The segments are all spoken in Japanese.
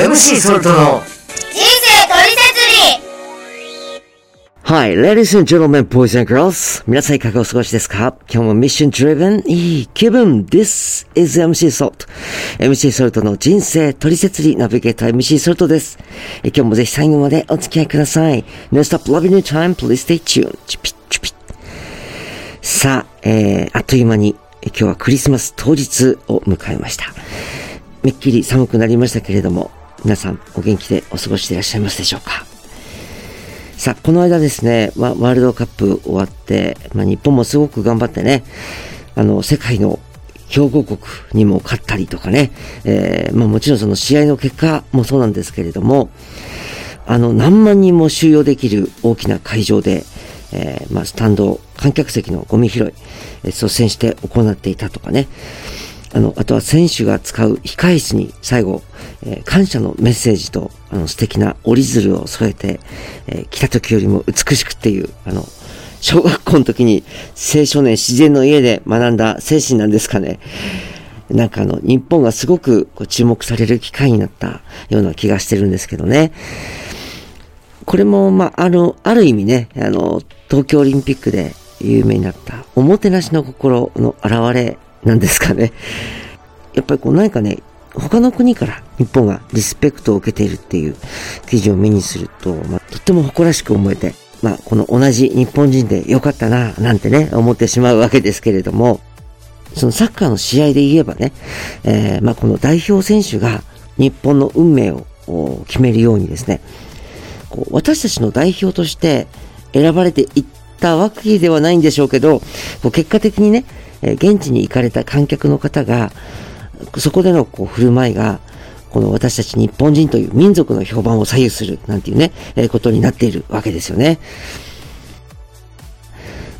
MC ソルトの人生トリセツリ Hi, ladies and gentlemen, boys and girls. 皆さんいかがお過ごしですか？今日もミッション driven いい気分 This is MC Salt. MC ソルトの人生トリセツリナビゲーター MC ソルトです。え今日もぜひ最後までお付き合いください。No stop loving your time, please stay tuned. チュピッチュピッさあ、えー、あっという間にえ今日はクリスマス当日を迎えました。めっきり寒くなりましたけれども、皆さんお元気でお過ごしでいらっしゃいますでしょうか？さあ、この間ですね、ま、ワールドカップ終わって、ま、日本もすごく頑張ってね、あの、世界の強豪国にも勝ったりとかね、えーま、もちろんその試合の結果もそうなんですけれども、あの、何万人も収容できる大きな会場で、えーま、スタンド、観客席のゴミ拾い、率先して行っていたとかね、あの、あとは選手が使う控室に最後、えー感謝のメッセージと、あの、素敵な折り鶴を添えて、えー来た時よりも美しくっていう、あの、小学校の時に青少年自然の家で学んだ精神なんですかね。なんかあの、日本がすごくこう注目される機会になったような気がしてるんですけどね。これも、まあ、あの、ある意味ね、あの、東京オリンピックで有名になった、おもてなしの心の表れなんですかね。やっぱりこう何かね、他の国から日本がリスペクトを受けているっていう記事を目にすると、まあ、とっても誇らしく思えて、まあ、この同じ日本人でよかったな、なんてね、思ってしまうわけですけれども、そのサッカーの試合で言えばね、えーまあ、この代表選手が日本の運命を決めるようにですね、こう私たちの代表として選ばれていったわけではないんでしょうけど、結果的にね、現地に行かれた観客の方が、そこでのこう振る舞いが、この私たち日本人という民族の評判を左右するなんていうね、えーことになっているわけですよね。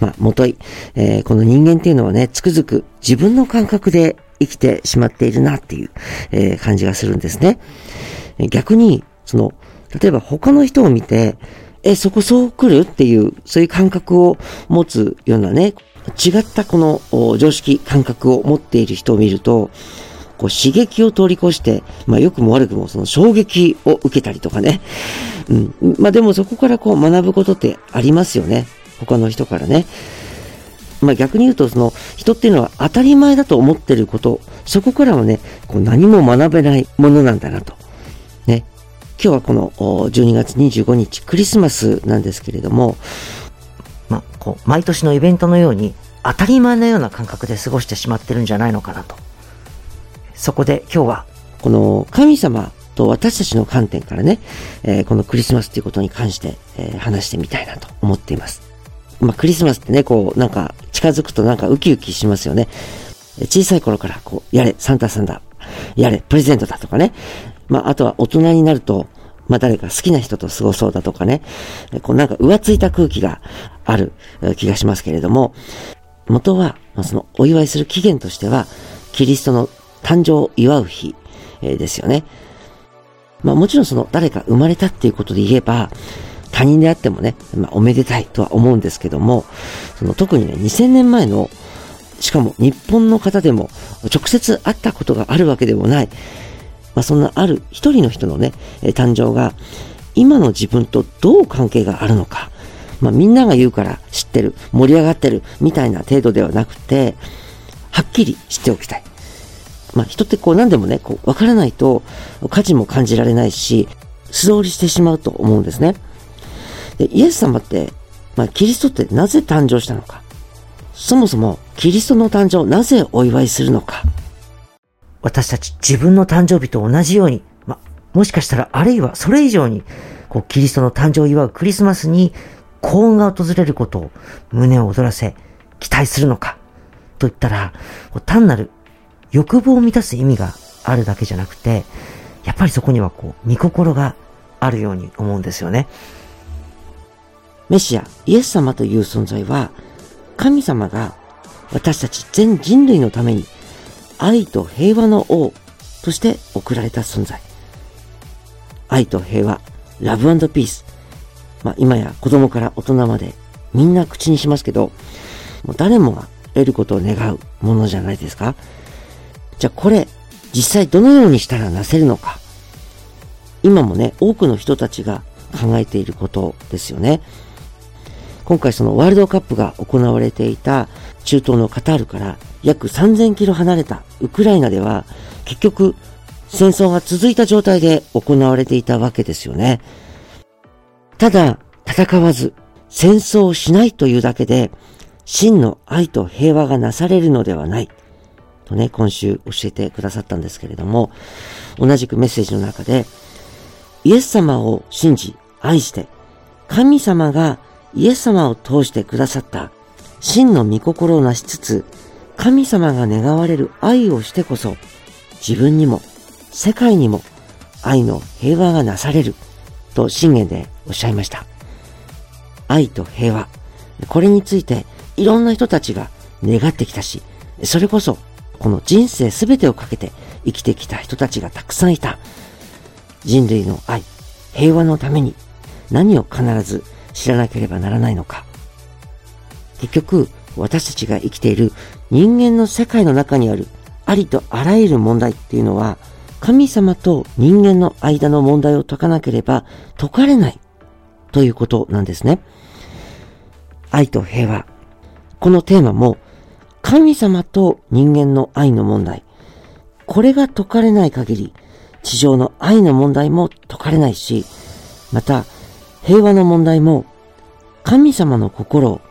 まあ、もとい、えーこの人間っていうのはね、つくづく自分の感覚で生きてしまっているなっていう、えー感じがするんですね。逆に、その、例えば他の人を見て、え、そこそう来るっていう、そういう感覚を持つようなね、違ったこの常識、感覚を持っている人を見ると、こう刺激を通り越して、まあ良くも悪くもその衝撃を受けたりとかね。うん。まあでもそこからこう学ぶことってありますよね。他の人からね。まあ逆に言うとその人っていうのは当たり前だと思ってること、そこからはね、こう何も学べないものなんだなと。ね。今日はこのお12月25日クリスマスなんですけれども、まあ、こう、毎年のイベントのように当たり前のような感覚で過ごしてしまってるんじゃないのかなと。そこで今日は、この神様と私たちの観点からね、えーこのクリスマスということに関して、えー話してみたいなと思っています。まあ、クリスマスってね、こう、なんか近づくとなんかウキウキしますよね。え小さい頃からこう、やれ、サンタさんだ。やれ、プレゼントだとかね。まあ、あとは大人になると、まあ、誰か好きな人と過ごそうだとかね。こう、なんか浮ついた空気がある気がしますけれども、元は、まあ、そのお祝いする起源としては、キリストの誕生を祝う日、ですよね。まあもちろんその誰か生まれたっていうことで言えば、他人であってもね、まあおめでたいとは思うんですけども、その特にね、2000年前の、しかも日本の方でも直接会ったことがあるわけでもない、まあそんなある一人の人のね、え誕生が、今の自分とどう関係があるのか、まあみんなが言うから知ってる、盛り上がってる、みたいな程度ではなくて、はっきり知っておきたい。まあ人ってこう何でもね、こうわからないと価値も感じられないし、素通りしてしまうと思うんですね。で、イエス様って、まあキリストってなぜ誕生したのか。そもそもキリストの誕生をなぜお祝いするのか。私たち自分の誕生日と同じように、ま、もしかしたらあるいはそれ以上に、こうキリストの誕生を祝うクリスマスに幸運が訪れることを胸を躍らせ期待するのか。と言ったら、単なる欲望を満たす意味があるだけじゃなくて、やっぱりそこにはこう、見心があるように思うんですよね。メシア、イエス様という存在は、神様が私たち全人類のために愛と平和の王として送られた存在。愛と平和、ラブピース。まあ今や子供から大人までみんな口にしますけど、もう誰もが得ることを願うものじゃないですか。じゃあこれ、実際どのようにしたらなせるのか。今もね、多くの人たちが考えていることですよね。今回そのワールドカップが行われていた中東のカタールから約3000キロ離れたウクライナでは結局戦争が続いた状態で行われていたわけですよね。ただ戦わず戦争をしないというだけで真の愛と平和がなされるのではない。とね、今週教えてくださったんですけれども、同じくメッセージの中で、イエス様を信じ、愛して、神様がイエス様を通してくださった真の御心をなしつつ、神様が願われる愛をしてこそ、自分にも、世界にも愛の平和がなされる、と信玄でおっしゃいました。愛と平和。これについていろんな人たちが願ってきたし、それこそこの人生すべてをかけて生きてきた人たちがたくさんいた。人類の愛、平和のために何を必ず知らなければならないのか。結局、私たちが生きている人間の世界の中にあるありとあらゆる問題っていうのは、神様と人間の間の問題を解かなければ解かれないということなんですね。愛と平和。このテーマも神様と人間の愛の問題。これが解かれない限り、地上の愛の問題も解かれないし、また、平和の問題も、神様の心を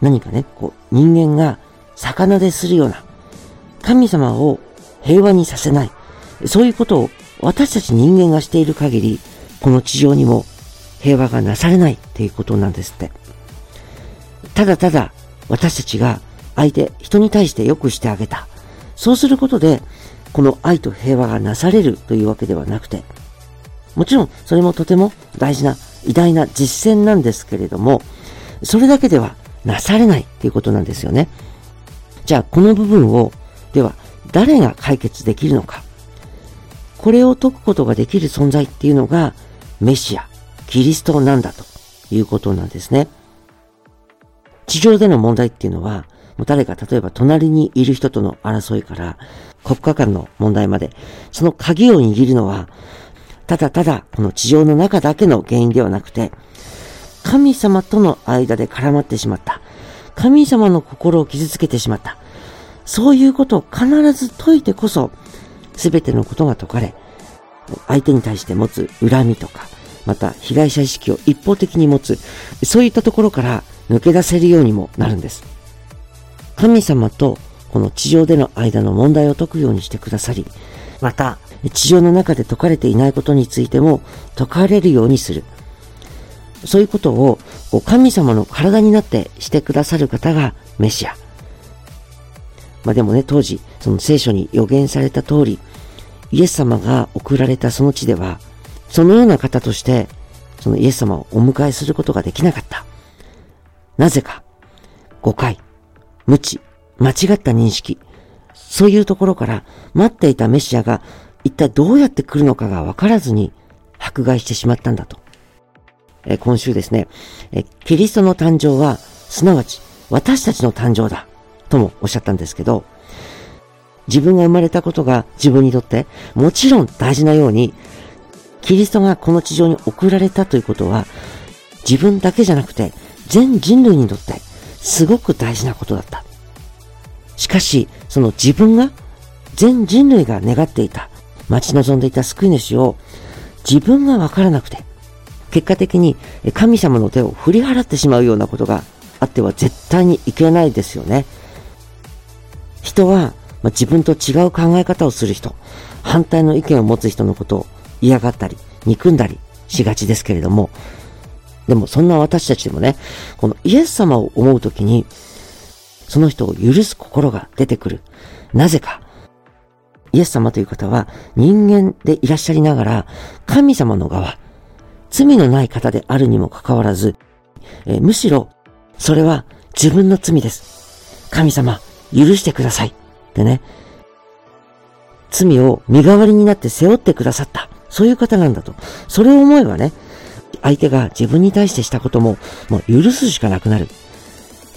何かね、こう、人間が魚でするような、神様を平和にさせない、そういうことを私たち人間がしている限り、この地上にも平和がなされないっていうことなんですって。ただただ私たちが相手、人に対して良くしてあげた。そうすることで、この愛と平和がなされるというわけではなくて、もちろんそれもとても大事な偉大な実践なんですけれども、それだけではなされないっていうことなんですよね。じゃあこの部分を、では誰が解決できるのか。これを解くことができる存在っていうのがメシア、キリストなんだということなんですね。地上での問題っていうのは、もう誰か例えば隣にいる人との争いから国家間の問題まで、その鍵を握るのは、ただただこの地上の中だけの原因ではなくて、神様との間で絡まってしまった。神様の心を傷つけてしまった。そういうことを必ず解いてこそ、すべてのことが解かれ、相手に対して持つ恨みとか、また被害者意識を一方的に持つ、そういったところから抜け出せるようにもなるんです。神様とこの地上での間の問題を解くようにしてくださり、また、地上の中で解かれていないことについても解かれるようにする。そういうことを神様の体になってしてくださる方がメシア。まあでもね、当時、その聖書に予言された通り、イエス様が送られたその地では、そのような方として、そのイエス様をお迎えすることができなかった。なぜか、誤解、無知、間違った認識、そういうところから待っていたメシアが一体どうやって来るのかがわからずに迫害してしまったんだと。え今週ですねえ、キリストの誕生は、すなわち私たちの誕生だ、ともおっしゃったんですけど、自分が生まれたことが自分にとってもちろん大事なように、キリストがこの地上に送られたということは、自分だけじゃなくて全人類にとってすごく大事なことだった。しかし、その自分が、全人類が願っていた、待ち望んでいた救い主を自分がわからなくて、結果的に神様の手を振り払ってしまうようなことがあっては絶対にいけないですよね。人は、ま、自分と違う考え方をする人、反対の意見を持つ人のことを嫌がったり、憎んだりしがちですけれども、でもそんな私たちでもね、このイエス様を思うときに、その人を許す心が出てくる。なぜか。イエス様という方は人間でいらっしゃりながら、神様の側、罪のない方であるにもかかわらず、えむしろ、それは自分の罪です。神様、許してください。ってね。罪を身代わりになって背負ってくださった。そういう方なんだと。それを思えばね、相手が自分に対してしたことも、もう許すしかなくなる。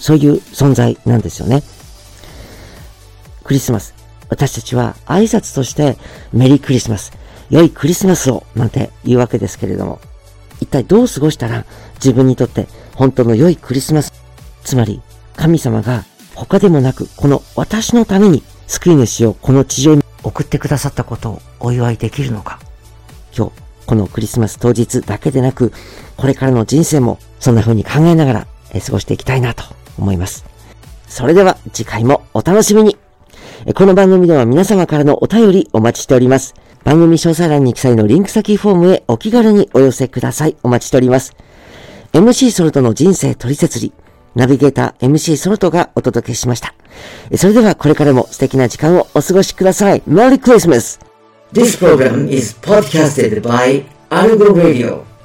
そういう存在なんですよね。クリスマス。私たちは挨拶としてメリークリスマス。良いクリスマスをなんて言うわけですけれども、一体どう過ごしたら自分にとって本当の良いクリスマス、つまり神様が他でもなくこの私のために救い主をこの地上に送ってくださったことをお祝いできるのか。今日、このクリスマス当日だけでなく、これからの人生もそんな風に考えながら過ごしていきたいなと思います。それでは次回もお楽しみに。この番組では皆様からのお便りお待ちしております。番組詳細欄に記載のリンク先フォームへお気軽にお寄せください。お待ちしております。MC ソルトの人生取説理。ナビゲーター MC ソルトがお届けしました。それではこれからも素敵な時間をお過ごしください。Merry Christmas! This program is podcasted by Algo Radio.